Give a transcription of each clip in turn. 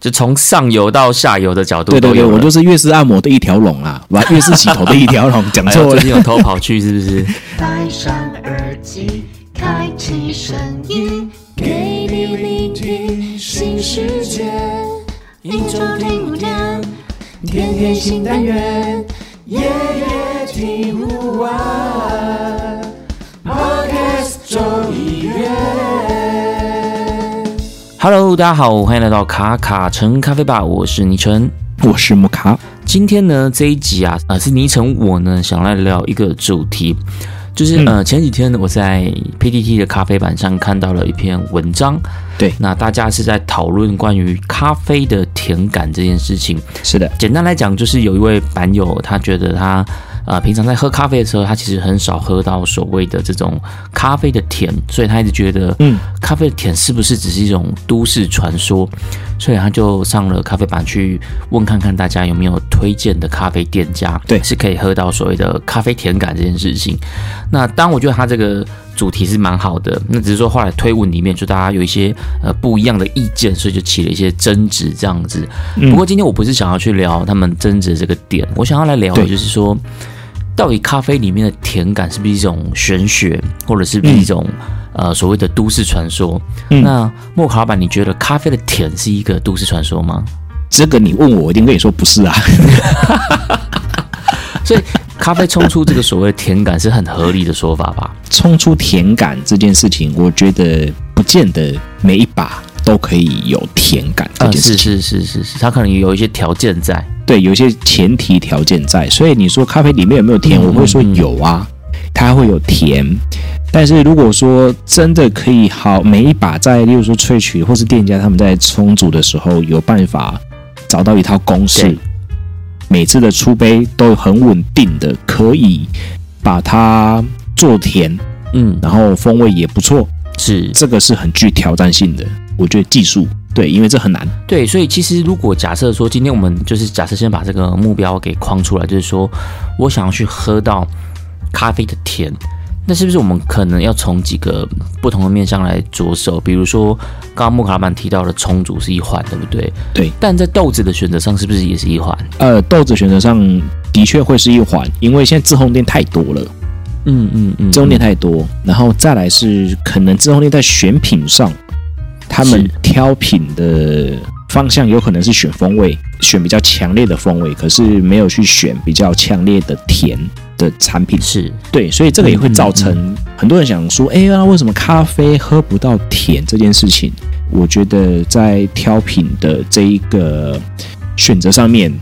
就从上游到下游的角度对对对，都有。我就是越式按摩的一条龙啊，把粤式洗头的一条龙，讲错了最。近有偷跑去是不是？戴上耳机，开启声音，给你聆听新世界。一周听五天，天天新单元，夜夜听不完。Podcast 周一 Hello，大家好，欢迎来到卡卡城咖啡吧，我是倪晨。我是木卡，今天呢这一集啊，呃是倪晨我呢想来聊一个主题，就是、嗯。呃前几天呢我在 PTT 的咖啡版上看到了一篇文章，对。那大家是在讨论关于咖啡的甜感这件事情。是的，简单来讲，就是有一位版友，他觉得他呃平常在喝咖啡的时候，他其实很少喝到所谓的这种咖啡的甜，所以他一直觉得，嗯，咖啡的甜是不是只是一种都市传说？所以他就上了咖啡版去问看看大家有没有推荐的咖啡店家，对是可以喝到所谓的咖啡甜感这件事情。那当然，我觉得他这个主题是蛮好的，那只是说后来推文里面就大家有一些呃不一样的意见，所以就起了一些争执这样子。嗯不过今天我不是想要去聊他们争执的这个点，我想要来聊的就是说，到底咖啡里面的甜感是不是一种玄学，或者是不是一种、呃所谓的都市传说？嗯那莫卡老板，你觉得咖啡的甜是一个都市传说吗？这个你问我，我一定跟你说不是啊。所以咖啡冲出这个所谓的甜感是很合理的说法吧？冲出甜感这件事情，我觉得不见得每一把都可以有甜感这呃，件事情。是是是是是，它可能有一些条件在。对，有一些前提条件在，所以你说咖啡里面有没有甜？嗯我会说嗯有啊，它会有甜。但是如果说真的可以好，每一把在，例如说萃取或是店家他们在冲煮的时候，有办法找到一套公式，每次的出杯都很稳定的，可以把它做甜，嗯，然后风味也不错，是这个是很具挑战性的。我觉得技术对，因为这很难。对，所以其实如果假设说，今天我们就是假设先把这个目标给框出来，就是说我想要去喝到咖啡的甜，那是不是我们可能要从几个不同的面向来着手？比如说，刚刚木卡老板提到的充足是一环，对不对？对。但在豆子的选择上，是不是也是一环？呃，豆子选择上的确会是一环，因为现在自烘店太多了。嗯嗯嗯，自烘店太多，然后再来是可能自烘店在选品上，他们挑品的方向有可能是选风味，选比较强烈的风味，可是没有去选比较强烈的甜的产品。是对，所以这个也会造嗯成很多人想说，哎呀，为什么咖啡喝不到甜这件事情？我觉得在挑品的这一个选择上面，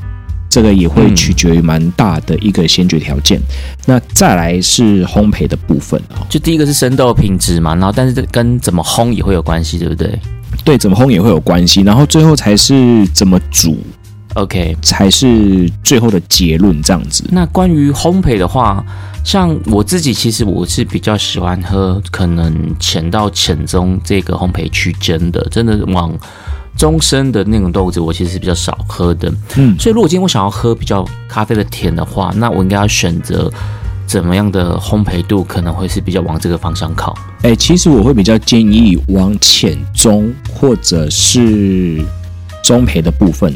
这个也会嗯取决于蛮大的一个先决条件。那再来是烘焙的部分啊，就第一个是生豆品质嘛，然后但是这跟怎么烘也会有关系，对不对对，怎么烘也会有关系，然后最后才是怎么煮，？OK，才是最后的结论这样子。那关于烘焙的话，像我自己其实我是比较喜欢喝可能浅到浅中这个烘焙区间的，真的往中深的那种豆子，我其实是比较少喝的。嗯，所以如果今天我想要喝比较咖啡的甜的话，那我应该要选择怎么样的烘焙度，可能会是比较往这个方向靠。哎，其实我会比较建议往浅中或者是中培的部分。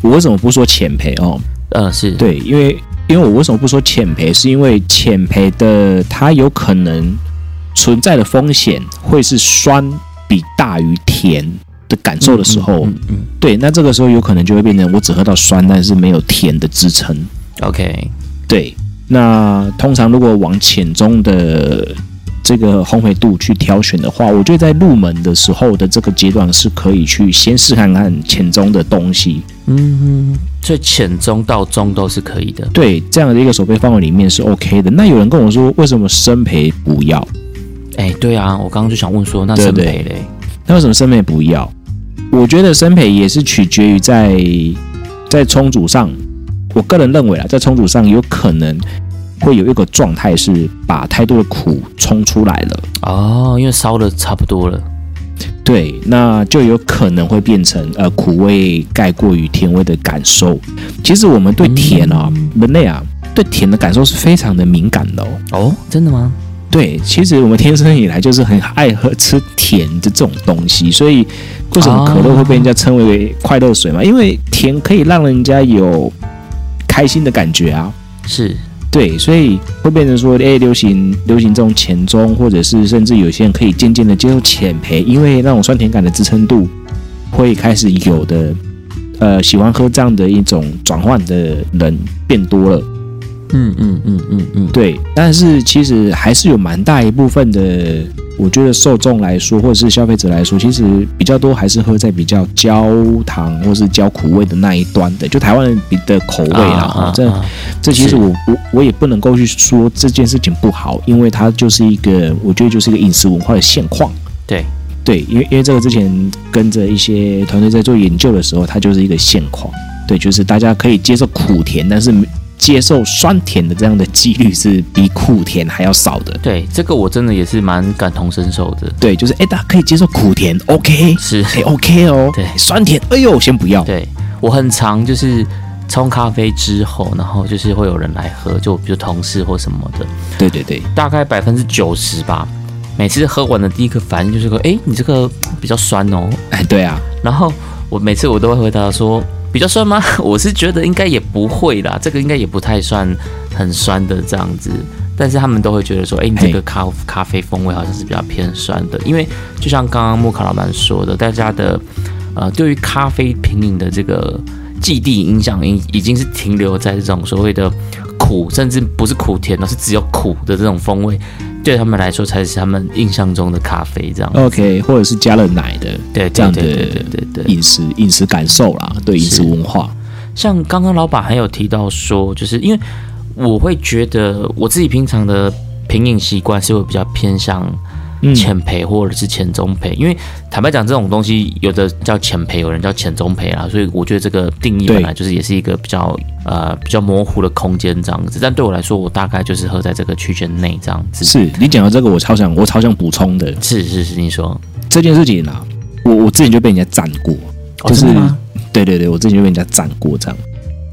我为什么不说浅培哦？呃，是对，因为因为我为什么不说浅培？是因为浅培的它有可能存在的风险会是酸比大于甜的感受的时候，嗯嗯对，那这个时候有可能就会变成我只喝到酸，但是没有甜的支撑。嗯，OK，对，那通常如果往浅中的这个烘焙度去挑选的话，我觉得在入门的时候的这个阶段是可以去先试看看浅中的东西。嗯，所以浅中到中都是可以的。对，这样的一个手背范围里面是 OK 的。那有人跟我说，为什么生培不要？哎，对啊，我刚刚就想问说，那生培嘞？那为什么生培不要？我觉得生培也是取决于在在冲煮上，我个人认为啊，在冲煮上有可能会有一个状态是把太多的苦冲出来了。哦，因为烧的差不多了。对，那就有可能会变成呃苦味盖过于甜味的感受。其实我们对甜啊，人类啊，对甜的感受是非常的敏感的哦。哦，真的吗？对，其实我们天生以来就是很爱喝吃甜的这种东西，所以为什么可乐会被人家称为快乐水嘛？因为甜可以让人家有开心的感觉啊。是对，所以会变成说，哎，流行流行这种浅中，或者是甚至有些人可以渐渐的接受浅培，因为那种酸甜感的支撑度会开始有的，呃，喜欢喝这样的一种转换的人变多了。嗯嗯嗯嗯嗯，对，但是其实还是有蛮大一部分的，我觉得受众来说，或者是消费者来说，其实比较多还是喝在比较焦糖或是焦苦味的那一端的，就台湾的口味啦。哈、这啊这其实我我我也不能够去说这件事情不好，因为它就是一个，我觉得就是一个饮食文化的现况。对，对，因为因为这个之前跟着一些团队在做研究的时候，它就是一个现况。对，就是大家可以接受苦甜，但是接受酸甜的这样的几率是比苦甜还要少的。对，这个我真的也是蛮感同身受的。对，就是哎，大家可以接受苦甜，OK，是，哎，OK 哦。对酸甜，哎呦，先不要。对我很常就是冲咖啡之后，然后就是会有人来喝，就比如同事或什么的，对对对，大概百分之九十吧。每次喝完的第一个反应就是说，哎，你这个比较酸哦。哎，对啊，然后我每次我都会回答说，比较酸吗？我是觉得应该也不会啦，这个应该也不太算很酸的这样子。但是他们都会觉得说，哎，你这个咖咖啡风味好像是比较偏酸的，因为就像刚刚莫卡老板说的，大家的呃对于咖啡品饮的这个既定影响已已经是停留在这种所谓的苦，甚至不是苦甜的，是只有苦的这种风味，对他们来说才是他们印象中的咖啡这样。OK，或者是加了奶的对，这样的对对。饮食饮食感受啦，对饮食文化。像刚刚老板还有提到说，就是因为我会觉得我自己平常的品饮习惯是会比较偏向嗯浅赔或者是浅中焙，因为坦白讲，这种东西有的叫浅赔，有人叫浅中赔啦，所以我觉得这个定义对本来就是也是一个比较呃比较模糊的空间这样子。但对我来说，我大概就是喝在这个区间内这样子。是你讲到这个，我超想我超想补充的是是是，你说这件事情啊，我我之前就被人家赞过，哦就是对对对，我之前就被人家赞过这样。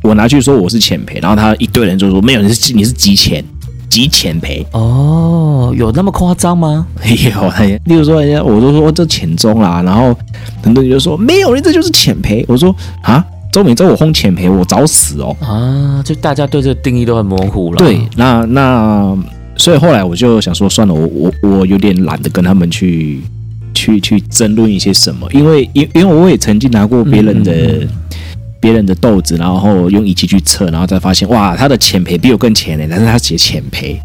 我拿去说我是浅培，然后他一堆人就说没有，你是你是极浅极浅培。哦，有那么夸张吗？有，哎例如说人家我都说这浅中啦，然后很多人就说没有，你这就是浅培。我说啊，周明州我轰浅培，我找死哦。啊，就大家对这个定义都很模糊了。对，那那所以后来我就想说，算了，我我我有点懒得跟他们去去去争论一些什么，因为因因为我也曾经拿过别人的。嗯嗯别人的豆子，然后用仪器去测，然后再发现，哇，他的浅培比我更浅呢，但是他写浅培，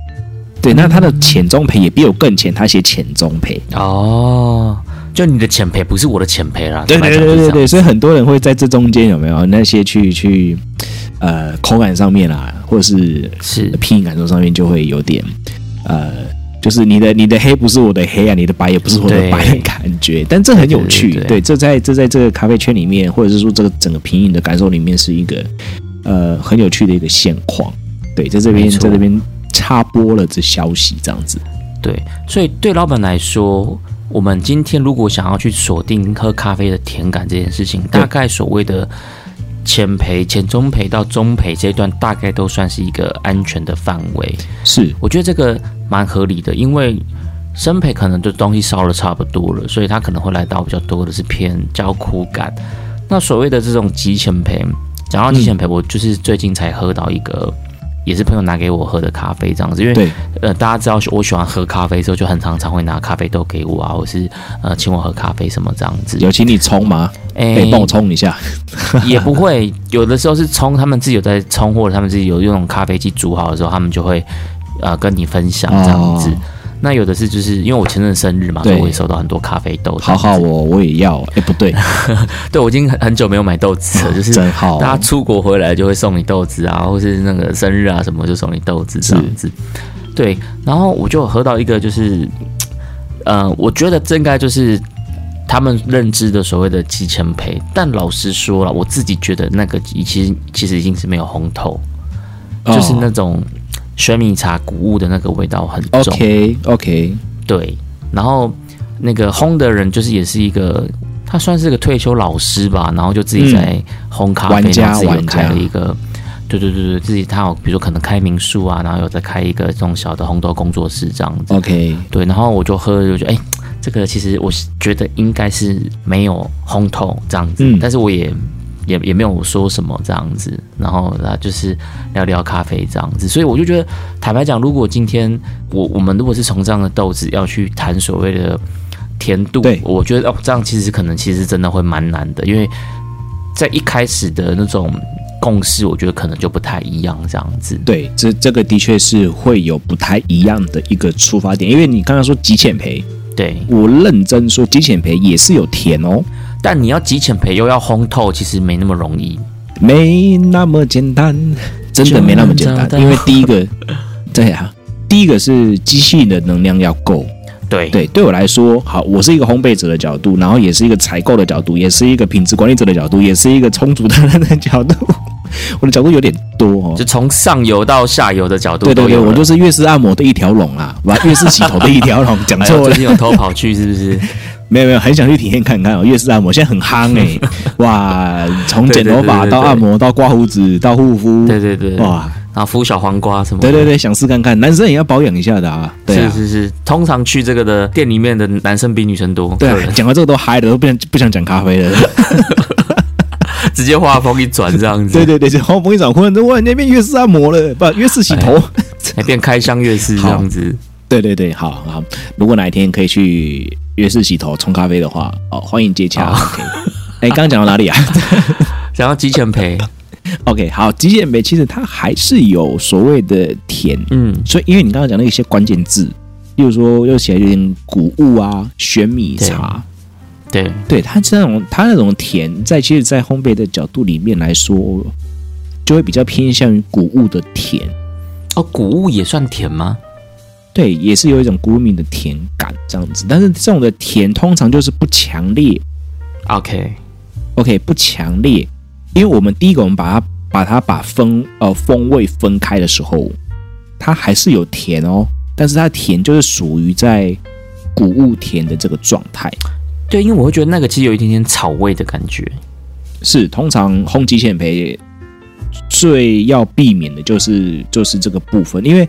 对，那他的浅中培也比我更浅，他写浅中培，哦，就你的浅培不是我的浅培啦。对对对对对，所以很多人会在这中间有没有那些去去呃口感上面啊，或者是是拼音感受上面就会有点呃，就是你的你的黑不是我的黑啊，你的白也不是我的白的感觉，但这很有趣，对对对。这在这在这个咖啡圈里面，或者是说这个整个品饮的感受里面，是一个呃很有趣的一个现况。对，在这边在这边插播了这消息，这样子。对，所以对老板来说，我们今天如果想要去锁定喝咖啡的甜感这件事情，大概所谓的浅培、浅中培到中培这一段，大概都算是一个安全的范围。是我觉得这个蛮合理的，因为生培可能就东西烧的差不多了，所以他可能会来到比较多的是偏焦苦感。那所谓的这种极浅培，讲到极浅培，我就是最近才喝到一个。也是朋友拿给我喝的咖啡这样子，因为呃大家知道我喜欢喝咖啡之后，就很常常会拿咖啡豆给我啊，或是呃请我喝咖啡什么这样子。有请你冲吗？哎欸、帮我冲一下。也不会，有的时候是冲，他们自己有在冲，或者他们自己有用咖啡机煮好的时候，他们就会呃跟你分享这样子。哦那有的是就是因为我前阵生日嘛，所对以我也收到很多咖啡豆。好好，我我也要。哎、不对，对我已经很很久没有买豆子了，就是真好。大家出国回来就会送你豆子啊，或是那个生日啊什么就送你豆子这样子。对，然后我就喝到一个就是，呃，我觉得这应该就是他们认知的所谓的极前培，但老实说了，我自己觉得那个其实其实已经是没有红透，哦就是那种水米茶谷物的那个味道很重。OK OK，对，然后那个烘的人就是也是一个，他算是个退休老师吧，然后就自己在烘咖啡，嗯然后自己有开了一个，对对对对，自己他有比如说可能开民宿啊，然后有在开一个这种小的烘豆工作室这样子。OK，对，然后我就喝，就觉得哎，这个其实我是觉得应该是没有烘透这样子，嗯。但是我也也也没有说什么这样子，然后啊就是聊聊咖啡这样子，所以我就觉得坦白讲，如果今天我我们如果是从这样的豆子要去谈所谓的甜度对，我觉得哦这样其实可能其实真的会蛮难的，因为在一开始的那种共识，我觉得可能就不太一样这样子。对，这这个的确是会有不太一样的一个出发点，因为你刚刚说极浅培，对，我认真说极浅培也是有甜哦，但你要集浅培又要烘透，其实没那么容易。没那么简单，真的没那么简单，因为第一个，对啊，第一个是机器的能量要够，对对，对我来说，好，我是一个烘焙者的角度，然后也是一个采购的角度，也是一个品质管理者的角度，也是一个充足的人的角度。我的角度有点多哦就。从上游到下游的角度对对对。我就是越式按摩的一条龙啊，把粤式洗头的一条龙，讲错了 最，近有偷跑去是不是？没有没有，很想去体验看看哦。粤式按摩现在很夯哎、哇，从剪头发到按摩到刮胡子到护肤，对对对，哇，然后敷小黄瓜什么的？对对对，想试看看，男生也要保养一下的啊，对啊。是是是，通常去这个的店里面的男生比女生多，对讲到这个都嗨了，都不想不想讲咖啡了。直接画风一转这样子，对 对对，这黄风一转，忽然忽然那边越式按摩了，不越式洗头。还变开箱越式这样子。对对对，好好。如果哪一天可以去约式洗头冲咖啡的话，哦，欢迎接洽。好 OK。哎，刚刚讲到哪里啊想要极简培，？OK，好，极简培其实它还是有所谓的甜，嗯，所以因为你刚刚讲的一些关键字，例如说又起来有点谷物啊、玄米茶，对，对它这种它那种甜，在其实，在烘焙的角度里面来说，就会比较偏向于谷物的甜。哦，谷物也算甜吗？对，也是有一种谷米的甜感这样子，但是这种的甜通常就是不强烈。OK，，OK，不强烈，因为我们第一个我们把它把它把风呃风味分开的时候，它还是有甜哦，但是它甜就是属于在谷物甜的这个状态，对，因为我会觉得那个其实有一点点草味的感觉。是通常烘鸡线培最要避免的就是就是这个部分，因为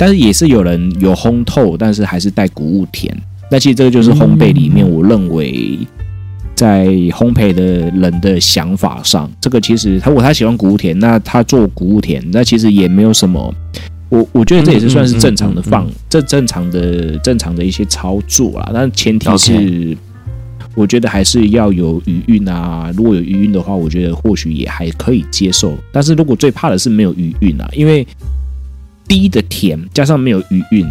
但是也是有人有烘透，但是还是带谷物甜。那其实这个就是烘焙里面，我认为在烘焙的人的想法上，这个其实他如果他喜欢谷物甜，那他做谷物甜，那其实也没有什么。我我觉得这也是算是正常的放，嗯嗯嗯这正常的正常的一些操作啦。但前提是我觉得还是要有余韵啊。如果有余韵的话，我觉得或许也还可以接受。但是如果最怕的是没有余韵啊，因为低的甜加上没有余韵，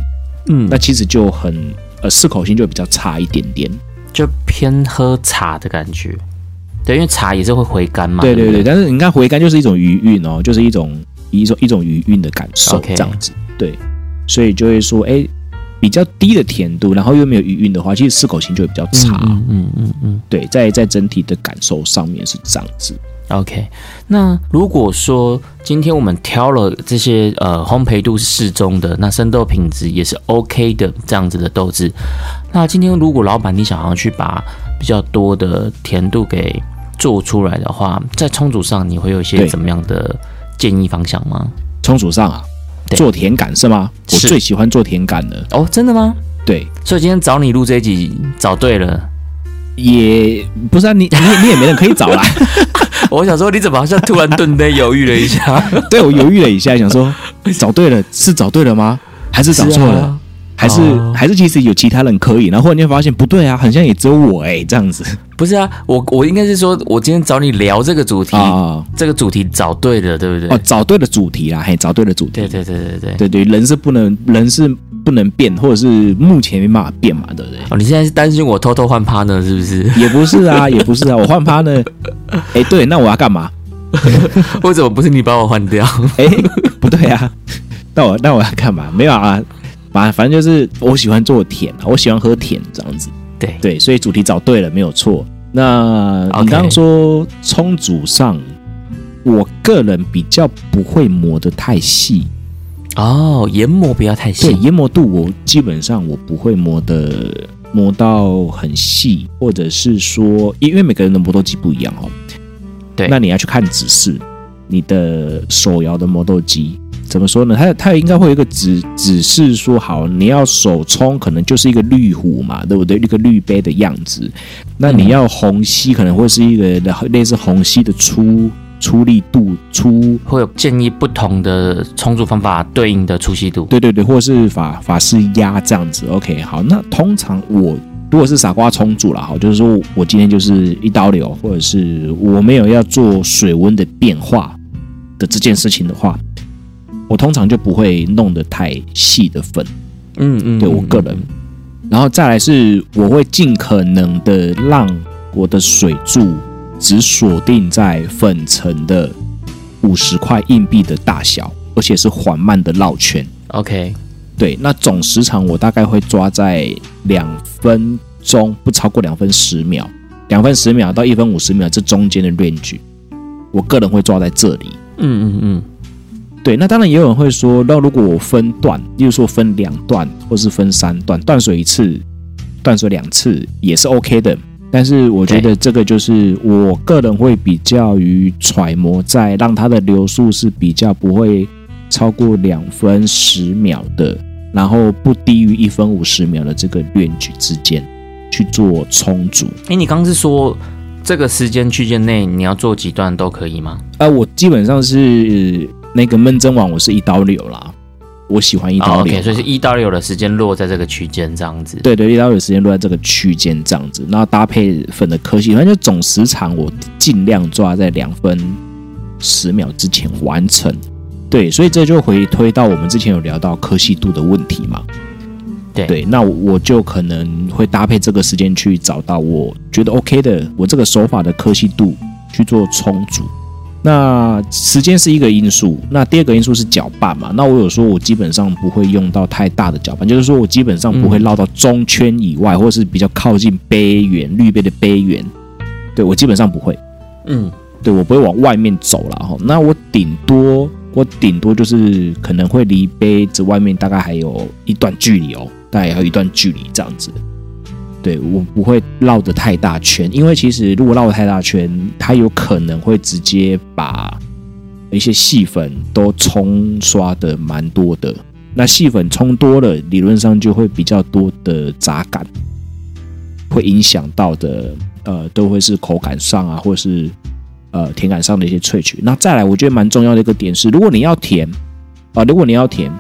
嗯那其实就很呃适口性就比较差一点点。就偏喝茶的感觉。对，因为茶也是会回甘嘛。对不对对对，但是你看回甘就是一种余韵哦，就是一种一种一种余韵的感受这样子。对，所以就会说，哎，比较低的甜度，然后又没有余韵的话，其实适口性就会比较差。嗯嗯嗯嗯对，在在整体的感受上面是这样子。OK，那如果说今天我们挑了这些呃烘焙度是适中的，那生豆品质也是 OK 的这样子的豆子，那今天如果老板你想要去把比较多的甜度给做出来的话，在冲煮上你会有一些怎么样的建议方向吗？冲煮上啊，做甜感是吗？我最喜欢做甜感的。哦，真的吗？对，所以今天找你录这一集找对了。也不是啊，你你也没人可以找啦。我想说，你怎么好像突然顿呆犹豫了一下？对我犹豫了一下，想说 找对了是找对了吗？还是找错了？是啊还是、哦还是其实有其他人可以，然后忽然间发现不对啊，好像也只有我哎、这样子不是啊，我我应该是说，我今天找你聊这个主题，啊这个主题找对了，对不对？哦，找对了主题啦，嘿，找对了主题，对对对对对。对对，人是不能人是不能变，或者是目前没办法变嘛，对不对？哦，你现在是担心我偷偷换 partner 是不是？也不是啊，也不是啊，我换趴呢，哎，对，那我要干嘛？为什么不是你把我换掉？哎，不对啊，那我那我要干嘛？没有啊，反反正就是我喜欢做甜啊，我喜欢喝甜这样子。对，对，所以主题找对了，没有错。那你刚刚说冲煮上，我个人比较不会磨得太细，哦，研磨不要太对细。研磨度我基本上我不会磨的磨到很细，或者是说，因为每个人的磨豆机不一样哦。对那你要去看指示，你的手摇的磨豆机。怎么说呢？它它应该会有一个指指示说，好，你要手冲，可能就是一个绿壶嘛，对不对？一个绿杯的样子。那你要虹吸，可能会是一个类似虹吸的粗粗力度粗，会有建议不同的充足方法对应的粗细度。对对对，或是法法式压这样子。OK，好，那通常我如果是傻瓜充足了，哈，就是说我今天就是一刀流，或者是我没有要做水温的变化的这件事情的话。我通常就不会弄得太细的粉，嗯嗯，对我个人，然后再来是我会尽可能的让我的水柱只锁定在粉尘的五十块硬币的大小，而且是缓慢的绕圈。OK，对，那总时长我大概会抓在两分钟，不超过两分十秒，两分十秒到一分五十秒这中间的 range，我个人会抓在这里。嗯嗯嗯。对，那当然也有人会说，那如果我分段，例如说分两段，或是分三段，断水一次，断水两次也是 OK 的。但是我觉得这个就是我个人会比较于揣摩，在让它的流速是比较不会超过两分十秒的，然后不低于一分五十秒的这个练举之间去做充足。哎，你刚刚是说这个时间区间内你要做几段都可以吗？呃，我基本上是。那个闷蒸网我是一刀流啦，我喜欢一刀流，所以是一刀流的时间落在这个区间这样子。对对，一刀流时间落在这个区间这样子，然后搭配粉的科系，反正就总时长我尽量抓在两分十秒之前完成。对，所以这就回推到我们之前有聊到科系度的问题嘛。对对，那我就可能会搭配这个时间去找到我觉得 OK 的，我这个手法的科系度去做充足。那时间是一个因素，那第二个因素是搅拌嘛？那我有说，我基本上不会用到太大的搅拌，就是说我基本上不会绕到中圈以外，或是比较靠近杯缘滤杯的杯缘，对我基本上不会。嗯，对我不会往外面走了哈。那我顶多我顶多就是可能会离杯子外面大概还有一段距离哦，大概还有一段距离这样子。对我不会绕的太大圈，因为其实如果绕的太大圈，它有可能会直接把一些细粉都冲刷的蛮多的。那细粉冲多了，理论上就会比较多的杂感，会影响到的呃，都会是口感上啊，或是呃甜感上的一些萃取。那再来，我觉得蛮重要的一个点是，如果你要甜啊，如果你要甜，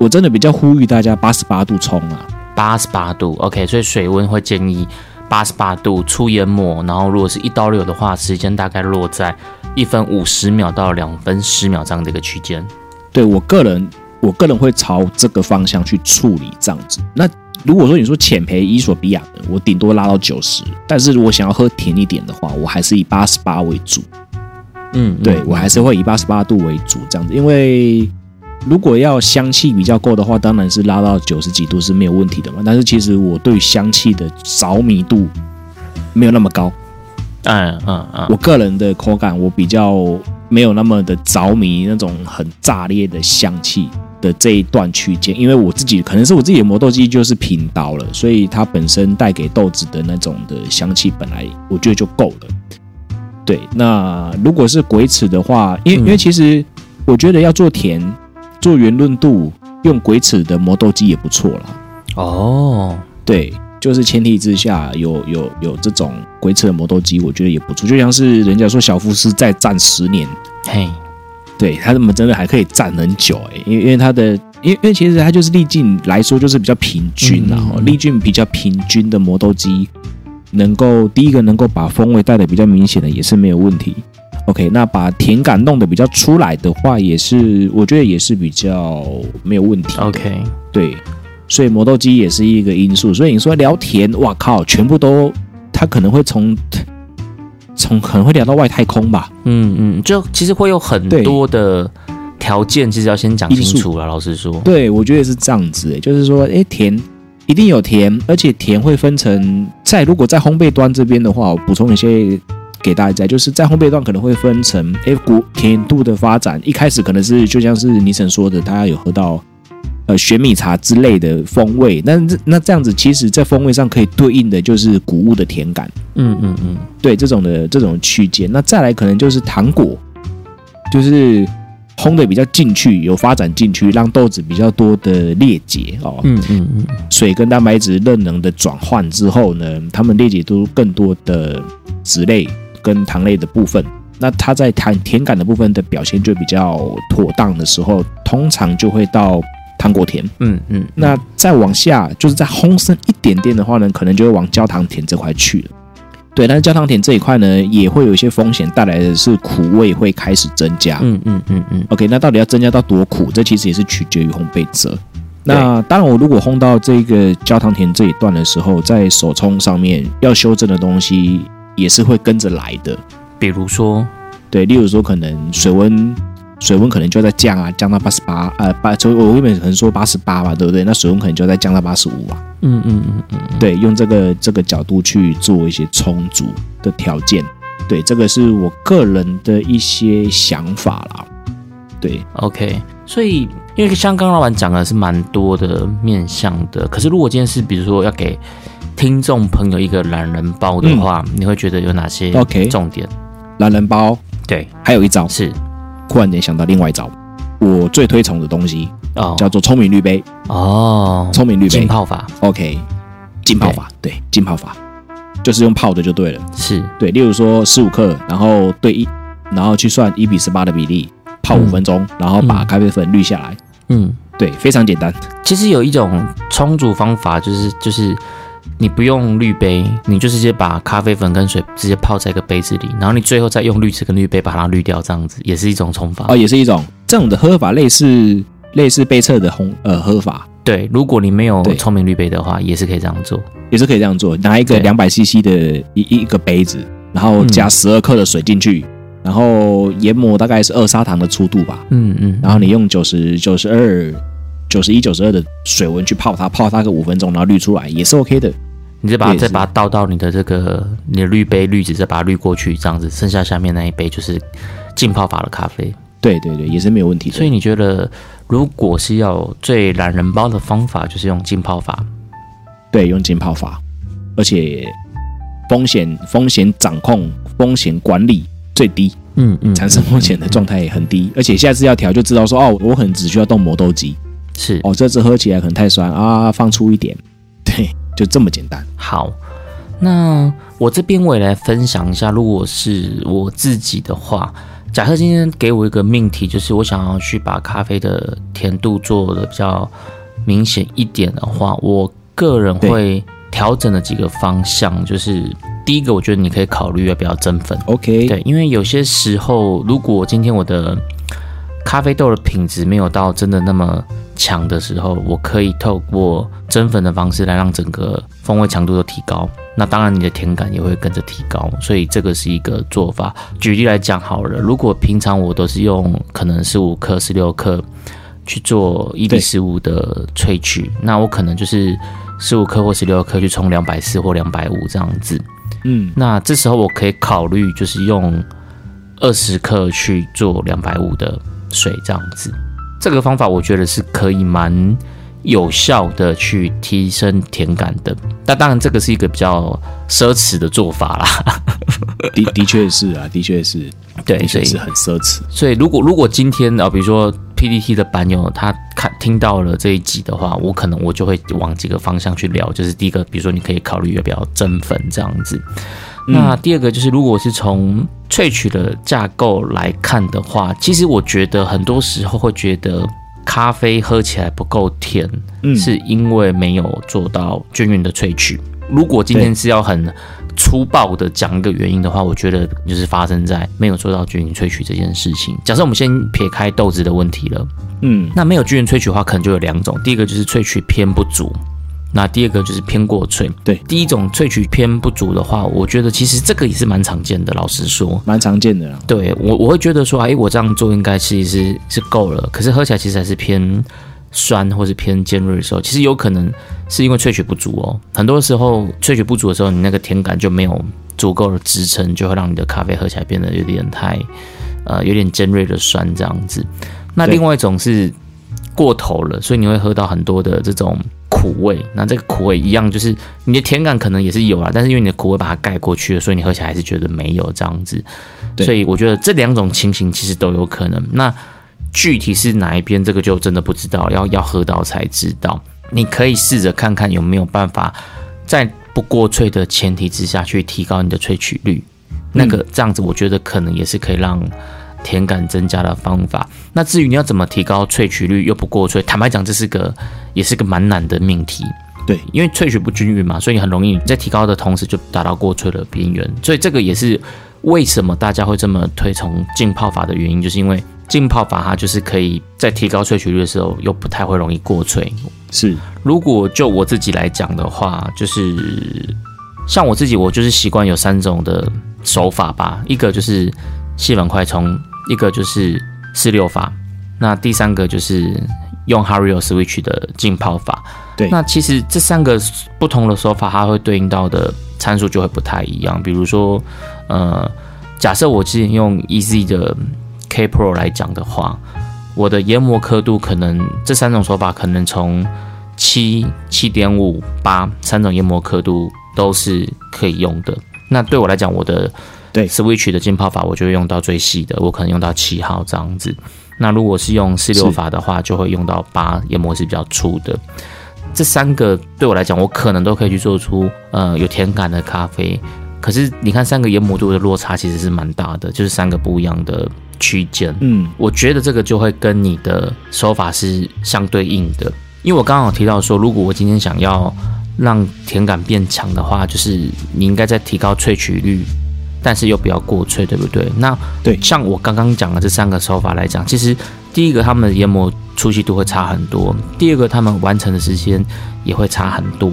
我真的比较呼吁大家八十八度冲啊。八十八度，OK，所以水温会建议八十八度出研磨，然后如果是一刀流的话，时间大概落在一分五十秒到两分十秒这样的一个区间。对我个人，我个人会朝这个方向去处理这样子。那如果说你说浅培伊索比亚的，我顶多拉到九十，但是如果想要喝甜一点的话，我还是以八十八为主。嗯，对我还是会以八十八度为主这样子，因为。如果要香气比较够的话，当然是拉到九十几度是没有问题的嘛。但是其实我对香气的着迷度没有那么高。嗯嗯嗯，我个人的口感我比较没有那么的着迷那种很炸裂的香气的这一段区间，因为我自己可能是我自己的磨豆机就是平刀了，所以它本身带给豆子的那种的香气本来我觉得就够了。对，那如果是鬼齿的话，因为因为其实我觉得要做甜。做圆润度用鬼齿的磨豆机也不错啦。哦，对，就是前提之下有有有这种鬼齿的磨豆机，我觉得也不错。就像是人家说小福斯再战十年，嘿，对他怎么真的还可以战很久哎，因为因为他的，因为因为其实它就是力劲来说就是比较平均然后力劲比较平均的磨豆机，能够第一个能够把风味带的比较明显的也是没有问题。OK，那把甜感弄得比较出来的话，也是我觉得也是比较没有问题。OK，对，所以磨豆机也是一个因素。所以你说聊甜，哇靠，全部都它可能会从从可能会聊到外太空吧？嗯嗯，就其实会有很多的条件，其实要先讲清楚了。老实说，对我觉得是这样子，就是说，哎，甜一定有甜，而且甜会分成在如果在烘焙端这边的话，我补充一些。给大家，就是在烘焙段可能会分成 F 谷甜度的发展，一开始可能是就像是尼神说的，大家有喝到呃玄米茶之类的风味，那那这样子，其实在风味上可以对应的就是谷物的甜感，嗯嗯嗯，对这种的这种区间，那再来可能就是糖果，就是烘的比较进去，有发展进去，让豆子比较多的裂解哦。嗯嗯嗯，水跟蛋白质热能的转换之后呢，它们裂解出更多的脂类跟糖类的部分。那它在糖甜感的部分的表现就比较妥当的时候，通常就会到糖果甜。嗯嗯，那再往下，就是再烘深一点点的话呢，可能就会往焦糖甜这块去了。对，但是焦糖甜这一块呢，也会有一些风险，带来的是苦味会开始增加。嗯嗯嗯嗯，OK，那到底要增加到多苦？这其实也是取决于烘焙者。那当然，我如果烘到这个焦糖甜这一段的时候，在手冲上面要修正的东西也是会跟着来的。比如说，对，例如说可能水温，水温可能就要再降啊，降到八十八，呃，八，就我原本可能说八十八吧，对不对？那水温可能就要再降到八十五啊。嗯嗯嗯嗯，对，用这个这个角度去做一些充足的条件。对，这个是我个人的一些想法啦。对，OK，所以因为像刚刚老板讲的是蛮多的面向的，可是如果今天是比如说要给听众朋友一个懒人包的话，你会觉得有哪些 OK 重点？懒人包。对，还有一招，是。忽然间想到另外一招，我最推崇的东西哦。叫做聪明滤杯。哦，聪明滤杯。浸泡法，OK，浸泡法，对，浸泡法。就是用泡的就对了。是。对，例如说十五克，然后对一，然后去算一比十八的比例，泡五分钟，然后把嗯咖啡粉滤下来。嗯，对，非常简单。其实有一种冲煮方法，就是就是你不用滤杯，你就直接把咖啡粉跟水直接泡在一个杯子里，然后你最后再用滤纸跟滤杯把它滤掉，这样子也是一种冲法。哦，也是一种这种的喝法，类似类似杯测的红呃喝法，对，如果你没有对聪明滤杯的话，也是可以这样做。也是可以这样做。拿一个对两百 CC 的一一个杯子，然后加嗯十二克的水进去，然后研磨大概是二砂糖的粗度吧，嗯嗯，然后你用九十九十二。九十一、九十二的水温去泡它，泡它个五分钟，然后滤出来也是 OK 的。你再把它再把它倒到你的这个你的滤杯滤纸，再把它滤过去，这样子，剩下下面那一杯就是浸泡法的咖啡。对对对，也是没有问题的。所以你觉得，如果是要最懒人包的方法，就是用浸泡法？对，用浸泡法，而且风险风险掌控、风险管理最低，嗯嗯产生风险的状态也很低。而且下次要调就知道说，哦，我可能只需要动磨豆机，是哦，这次喝起来可能太酸啊，放粗一点，对，就这么简单。好。那我这边我也来分享一下，如果是我自己的话，假设今天给我一个命题，就是我想要去把咖啡的甜度做的比较明显一点的话，我个人会调整的几个方向，就是第一个，我觉得你可以考虑要不要增粉。OK，对，因为有些时候，如果今天我的咖啡豆的品质没有到真的那么强的时候，我可以透过蒸粉的方式来让整个风味强度都提高。那当然，你的甜感也会跟着提高，所以这个是一个做法。举例来讲好了，如果平常我都是用可能十五克、十六克去做一比十五的萃取，那我可能就是十五克或十六克去冲两百四或两百五这样子。嗯，那这时候我可以考虑就是用二十克去做两百五的水这样子。这个方法我觉得是可以蛮有效的去提升甜感的。那当然这个是一个比较奢侈的做法啦。的的确是啊，的确是，对，所以是很奢侈。所以如果如果今天啊，比如说 PPT 的版友他看听到了这一集的话，我可能我就会往几个方向去聊。就是第一个，比如说你可以考虑要不要增粉这样子。那第二个就是，如果是从萃取的架构来看的话，其实我觉得很多时候会觉得咖啡喝起来不够甜，嗯，是因为没有做到均匀的萃取。如果今天是要很粗暴的讲一个原因的话，我觉得就是发生在没有做到均匀萃取这件事情。假设我们先撇开豆子的问题了，嗯，那没有均匀萃取的话，可能就有两种，第一个就是萃取偏不足。那第二个就是偏过萃。对第一种萃取偏不足的话，我觉得其实这个也是蛮常见的。老实说，蛮常见的啦。对我我会觉得说，哎，我这样做应该其实是是够了，可是喝起来其实还是偏酸或是偏尖锐的时候，其实有可能是因为萃取不足哦。很多时候萃取不足的时候，你那个甜感就没有足够的支撑，就会让你的咖啡喝起来变得有点太呃有点尖锐的酸这样子。那另外一种是过头了，所以你会喝到很多的这种苦苦味。那这个苦味一样，就是你的甜感可能也是有啦，但是因为你的苦味把它盖过去了，所以你喝起来还是觉得没有这样子。所以我觉得这两种情形其实都有可能。那具体是哪一边，这个就真的不知道，要要喝到才知道。你可以试着看看有没有办法，在不过萃的前提之下去提高你的萃取率。那个这样子，我觉得可能也是可以让甜感增加的方法。那至于你要怎么提高萃取率又不过萃，坦白讲，这是个也是个蛮难的命题。对，因为萃取不均匀嘛，所以你很容易在提高的同时就达到过萃的边缘。所以这个也是为什么大家会这么推崇浸泡法的原因，就是因为浸泡法它就是可以在提高萃取率的时候又不太会容易过萃。是如果就我自己来讲的话，就是像我自己，我就是习惯有三种的手法吧，一个就是细粉快冲，一个就是四六法，那第三个就是用 Hario Switch 的浸泡法。对那其实这三个不同的手法，它会对应到的参数就会不太一样。比如说，呃，假设我之前用 EZ 的 K Pro 来讲的话，我的研磨刻度可能这三种手法可能从七、七点五、八三种研磨刻度都是可以用的。那对我来讲，我的对 Switch 的浸泡法，我就会用到最细的，我可能用到七号这样子。那如果是用四六法的话，就会用到八研磨是比较粗的。这三个对我来讲，我可能都可以去做出呃有甜感的咖啡。可是你看，三个研磨度的落差其实是蛮大的，就是三个不一样的区间。嗯，我觉得这个就会跟你的手法是相对应的，因为我刚刚有提到说，如果我今天想要让甜感变强的话，就是你应该在提高萃取率，但是又不要过脆，对不对？那对像我刚刚讲的这三个手法来讲，其实第一个他们的研磨粗细度会差很多，第二个他们完成的时间也会差很多。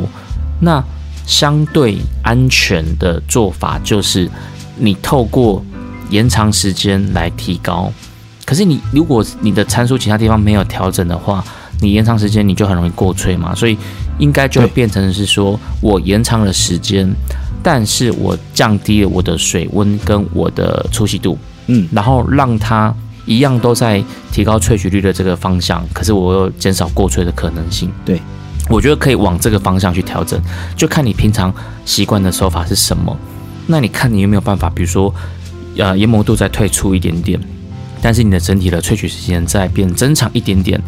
那相对安全的做法就是，你透过延长时间来提高。可是你如果你的参数其他地方没有调整的话，你延长时间你就很容易过脆嘛，所以应该就会变成是说我延长了时间，但是我降低了我的水温跟我的粗细度，嗯，然后让它一样都在提高萃取率的这个方向，可是我又减少过萃的可能性。对，我觉得可以往这个方向去调整，就看你平常习惯的手法是什么。那你看你有没有办法，比如说，呃，研磨度再退出一点点，但是你的整体的萃取时间再变增长一点点。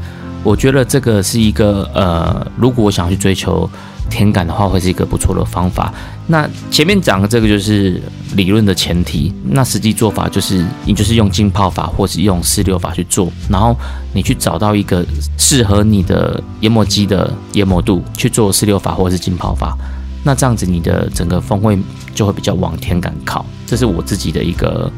我觉得这个是一个呃，如果我想要去追求甜感的话，会是一个不错的方法。那前面讲的这个就是理论的前提，那实际做法就是你就是用浸泡法或是用四六法去做，然后你去找到一个适合你的研磨机的研磨度去做四六法或是浸泡法。那这样子你的整个风味就会比较往甜感靠，这是我自己的一个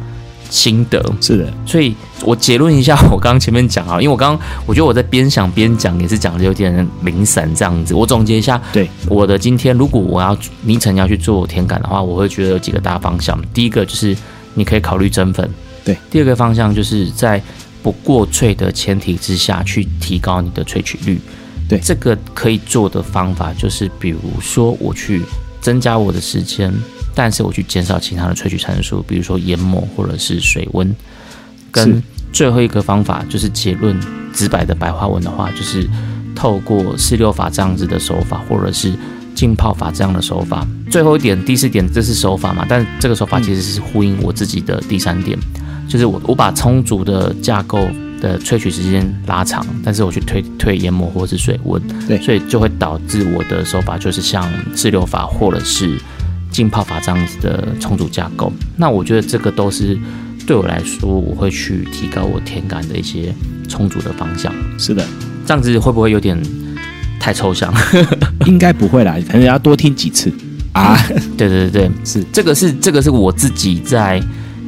心得。是的，所以我结论一下，我刚刚前面讲啊，因为我刚刚我觉得我在边想边讲，也是讲的有点零散这样子。我总结一下，对我的今天，如果我要凌晨要去做甜感的话，我会觉得有几个大方向。第一个就是你可以考虑增粉，对。第二个方向就是在不过萃的前提之下去提高你的萃取率，对这个可以做的方法就是，比如说我去增加我的时间，但是我去减少其他的萃取参数，比如说研磨或者是水温。跟最后一个方法就是结论直白的白话文的话，就是透过四六法这样子的手法，或者是浸泡法这样的手法。最后一点，第四点，这是手法嘛？但这个手法其实是呼应我自己的第三点，就是我我把充足的架构的萃取时间拉长，但是我去推推研磨或者是水温，对所以就会导致我的手法就是像四六法或者是浸泡法这样子的充足架构。那我觉得这个都是对我来说，我会去提高我甜感的一些充足的方向。是的，这样子会不会有点太抽象？应该不会啦，可能要多听几次啊。对对对对，是这个是这个是我自己在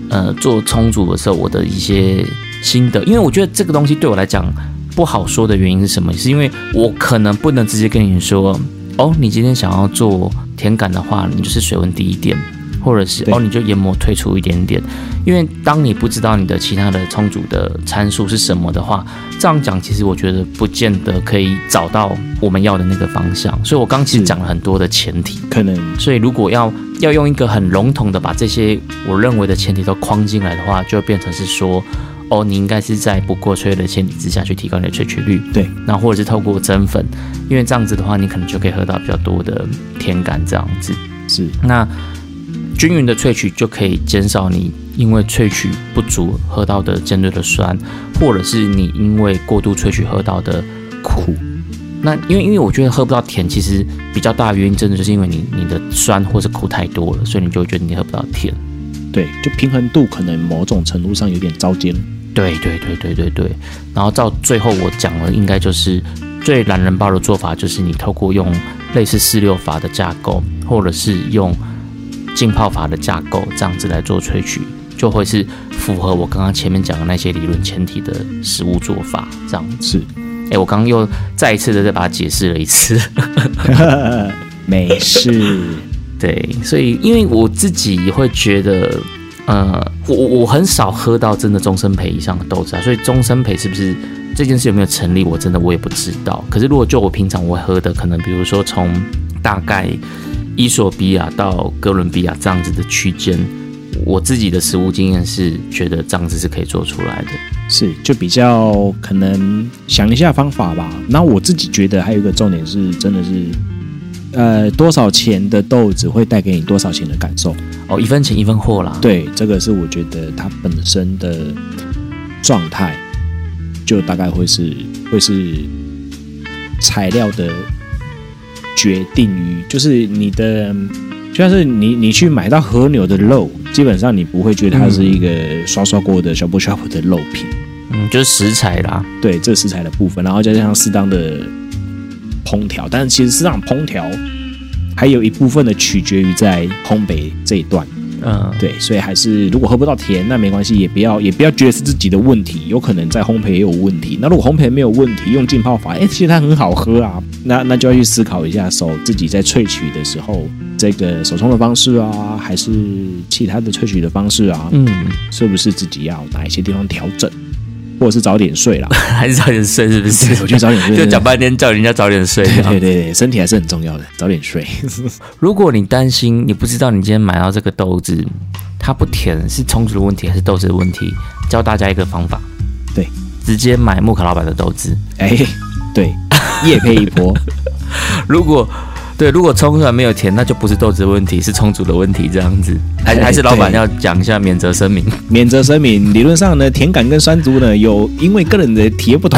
呃做充足的时候我的一些心得，因为我觉得这个东西对我来讲不好说的原因是什么？是因为我可能不能直接跟你说，哦，你今天想要做甜感的话，你就是水温低一点，或者是哦，你就研磨退出一点点。因为当你不知道你的其他的充足的参数是什么的话，这样讲其实我觉得不见得可以找到我们要的那个方向。所以我刚其实讲了很多的前提。可能所以如果要要用一个很笼统的把这些我认为的前提都框进来的话，就会变成是说，哦，你应该是在不过萃的前提之下去提高你的萃取率。对，那或者是透过增粉，因为这样子的话，你可能就可以喝到比较多的甜感这样子。是那均匀的萃取就可以减少你因为萃取不足喝到的尖锐的酸，或者是你因为过度萃取喝到的苦。那因为因为我觉得喝不到甜，其实比较大的原因真的就是因为你你的酸或是苦太多了，所以你就会觉得你喝不到甜。对，就平衡度可能某种程度上有点糟践。对对对对对对。然后到最后我讲了，应该就是最懒人包的做法，就是你透过用类似四六法的架构，或者是用浸泡法的架构这样子来做萃取，就会是符合我刚刚前面讲的那些理论前提的食物做法。这样子，是，哎，我刚刚又再一次的再把它解释了一次。没事。对，所以因为我自己会觉得，呃，我我很少喝到真的终身培以上的豆子啊，所以终身培是不是这件事有没有成立，我真的我也不知道。可是如果就我平常我喝的，可能比如说从大概伊索比亚到哥伦比亚这样子的区间，我自己的食物经验是觉得这样子是可以做出来的。是，就比较可能想一下方法吧。那我自己觉得还有一个重点是，真的是。呃，多少钱的豆子会带给你多少钱的感受？哦，一分钱一分货啦。对，这个是我觉得它本身的状态，就大概会是会是材料的决定于，就是你的，就像是你你去买到和牛的肉，基本上你不会觉得它是一个刷刷锅的小波小波的肉品，嗯，就是食材啦。对，这食材的部分，然后再加上适当的。烹调，但是其实市场烹调还有一部分的取决于在烘焙这一段，嗯，对，所以还是如果喝不到甜，那没关系，也不要也不要觉得是自己的问题，有可能在烘焙也有问题。那如果烘焙没有问题，用浸泡法，哎，其实它很好喝啊，那那就要去思考一下，手自己在萃取的时候，这个手冲的方式啊，还是其他的萃取的方式啊，嗯，是不是自己要哪一些地方调整？或者是早点睡啦，还是早点睡，是不是？我觉得早点睡，就讲半天叫人家早点睡。对对对，身体还是很重要的，早点睡。如果你担心你不知道你今天买到这个豆子它不甜，是充足的问题还是豆子的问题？教大家一个方法，对，直接买木卡老板的豆子。哎，对，夜配一波。如果对，如果冲出来没有甜，那就不是豆子的问题，是充足的问题。这样子，还还是老板要讲一下免责声明。免责声明，理论上呢，甜感跟酸足呢，有因为个人的体验不同。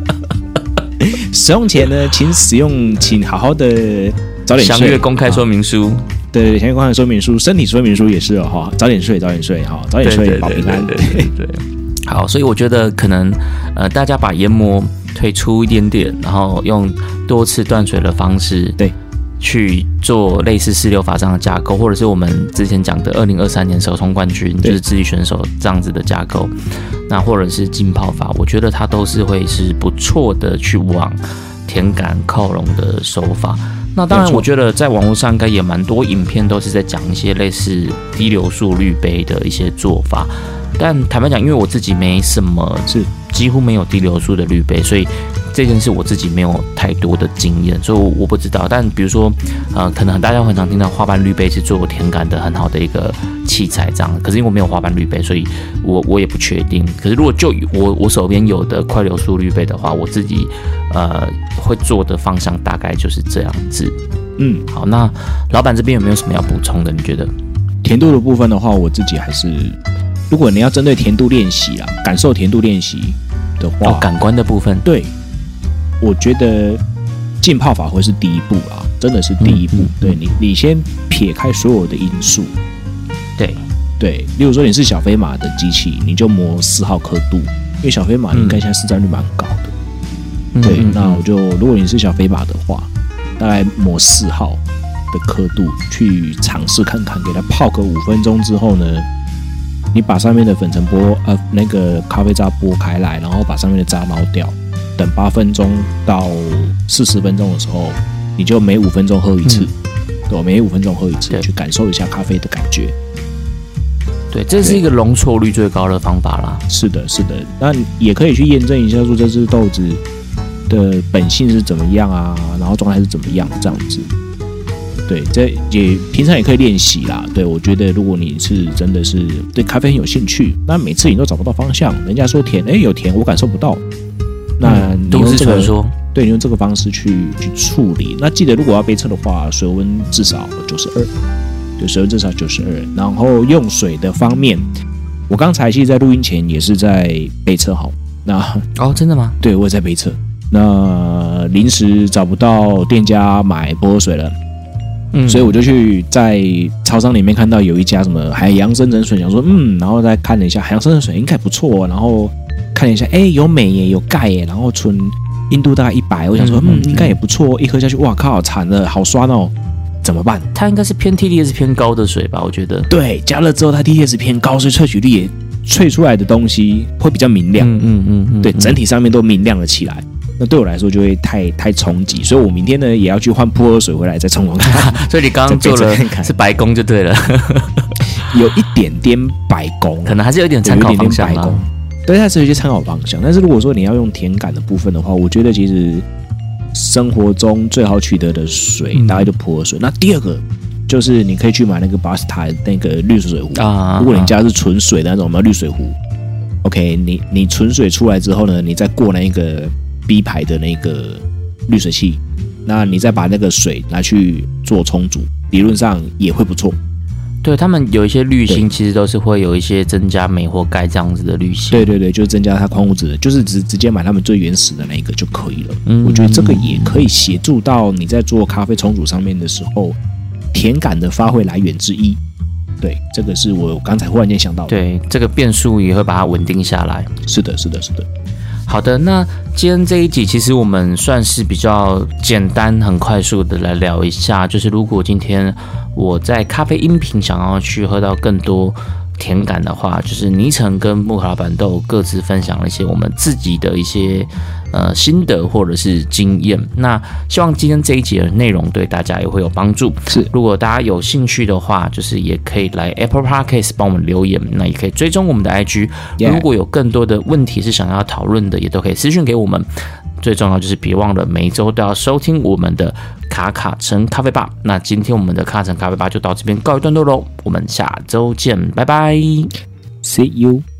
使用前呢，请使用，请好好的早点睡。详阅公开说明书。对对，详阅公开说明书，身体说明书也是哦哈。早点睡，早点睡哈，早点睡保平安。对对。好，所以我觉得可能呃，大家把研磨。退出一点点，然后用多次断水的方式，对，去做类似四六法这样的架构，或者是我们之前讲的二零二三年手冲冠军，就是智力选手这样子的架构，那或者是浸泡法，我觉得它都是会是不错的去往甜感靠拢的手法。那当然，我觉得在网络上应该也蛮多影片都是在讲一些类似低流速滤杯的一些做法。但坦白讲，因为我自己没什么，是几乎没有低流速的滤杯，所以这件事我自己没有太多的经验，所以我不知道。但比如说，呃，可能大家很常听到花瓣滤杯是做甜感的很好的一个器材，这样。可是因为我没有花瓣滤杯，所以我我也不确定。可是如果就我我手边有的快流速滤杯的话，我自己呃会做的方向大概就是这样子。嗯，好，那老板这边有没有什么要补充的？你觉得甜度的部分的话，我自己还是。如果你要针对甜度练习啊，感受甜度练习的话，感官的部分，对，我觉得浸泡法会是第一步啊，真的是第一步。对你，你先撇开所有的因素，对对，例如说你是小飞马的机器，你就磨四号刻度，因为小飞马应该现在市占率蛮高的。对，那我就如果你是小飞马的话，大概磨四号的刻度去尝试看看，给它泡个五分钟之后呢？你把上面的粉尘剥呃那个咖啡渣剥开来，然后把上面的渣捞掉，等八分钟到四十分钟的时候，你就每五分钟喝一次，对，每五分钟喝一次，去感受一下咖啡的感觉。对，这是一个容错率最高的方法啦。是的，是的，那也可以去验证一下，说这只豆子的本性是怎么样啊，然后状态是怎么样，这样子。对，这也平常也可以练习啦。对我觉得，如果你是真的是对咖啡很有兴趣，那每次你都找不到方向，人家说甜，哎，有甜，我感受不到。那你用这个传说，对，你用这个方式去去处理。那记得，如果要杯测的话，水温至少九十二，对，水温至少九十二。然后用水的方面，我刚才其实，在录音前也是在杯测好。那哦，真的吗？对我也在杯测。那临时找不到店家买薄荷水了，嗯所以我就去在超商里面看到有一家什么海洋深层水，想说嗯，然后再看了一下海洋深层水应该不错、哦，然后看了一下，哎，有镁耶，有钙耶，然后纯硬度大概一百，我想说嗯应该也不错，一喝下去，哇靠，惨了，好酸哦，怎么办？它应该是偏 TDS 偏高的水吧？我觉得。对，加热之后它 TDS 偏高，所以萃取率也萃出来的东西会比较明亮。嗯嗯嗯嗯，对，嗯整体上面都明亮了起来。那对我来说就会太太冲击，所以我明天呢也要去换薄荷水回来再冲冲看，所以你刚刚做了是白宫就对了，有一点点白宫，可能还是有点参考方向。对，它是有一些参考方向，但是如果说你要用甜感的部分的话，我觉得其实生活中最好取得的水嗯大概就薄荷水。那第二个就是你可以去买那个巴斯塔那个绿水壶啊如果你家是纯水的那种，我们绿水壶，OK，你你纯水出来之后呢，你再过那个 B 牌的那个滤水器，那你再把那个水拿去做冲煮，理论上也会不错。对他们有一些滤芯，其实都是会有一些增加镁或钙这样子的滤芯。对对对，就增加它矿物质的，就是直直接买他们最原始的那一个就可以了。嗯我觉得这个也可以协助到你在做咖啡冲煮上面的时候，甜感的发挥来源之一。对，这个是我刚才忽然间想到的。，对，这个变数也会把它稳定下来。是的，是的，是的。好的，那今天这一集其实我们算是比较简单、很快速的来聊一下，就是如果今天我在咖啡音频想要去喝到更多甜感的话，就是尼城跟木老板都有各自分享了一些我们自己的一些呃心得或者是经验。那希望今天这一集的内容对大家也会有帮助。是如果大家有兴趣的话，就是也可以来 Apple Podcast 帮我们留言，那也可以追踪我们的 IG。如果有更多的问题是想要讨论的，也都可以私讯给我们。最重要就是别忘了每周都要收听我们的卡卡城咖啡吧。那今天我们的卡卡城咖啡吧就到这边告一段落喽，我们下周见，拜拜。See you.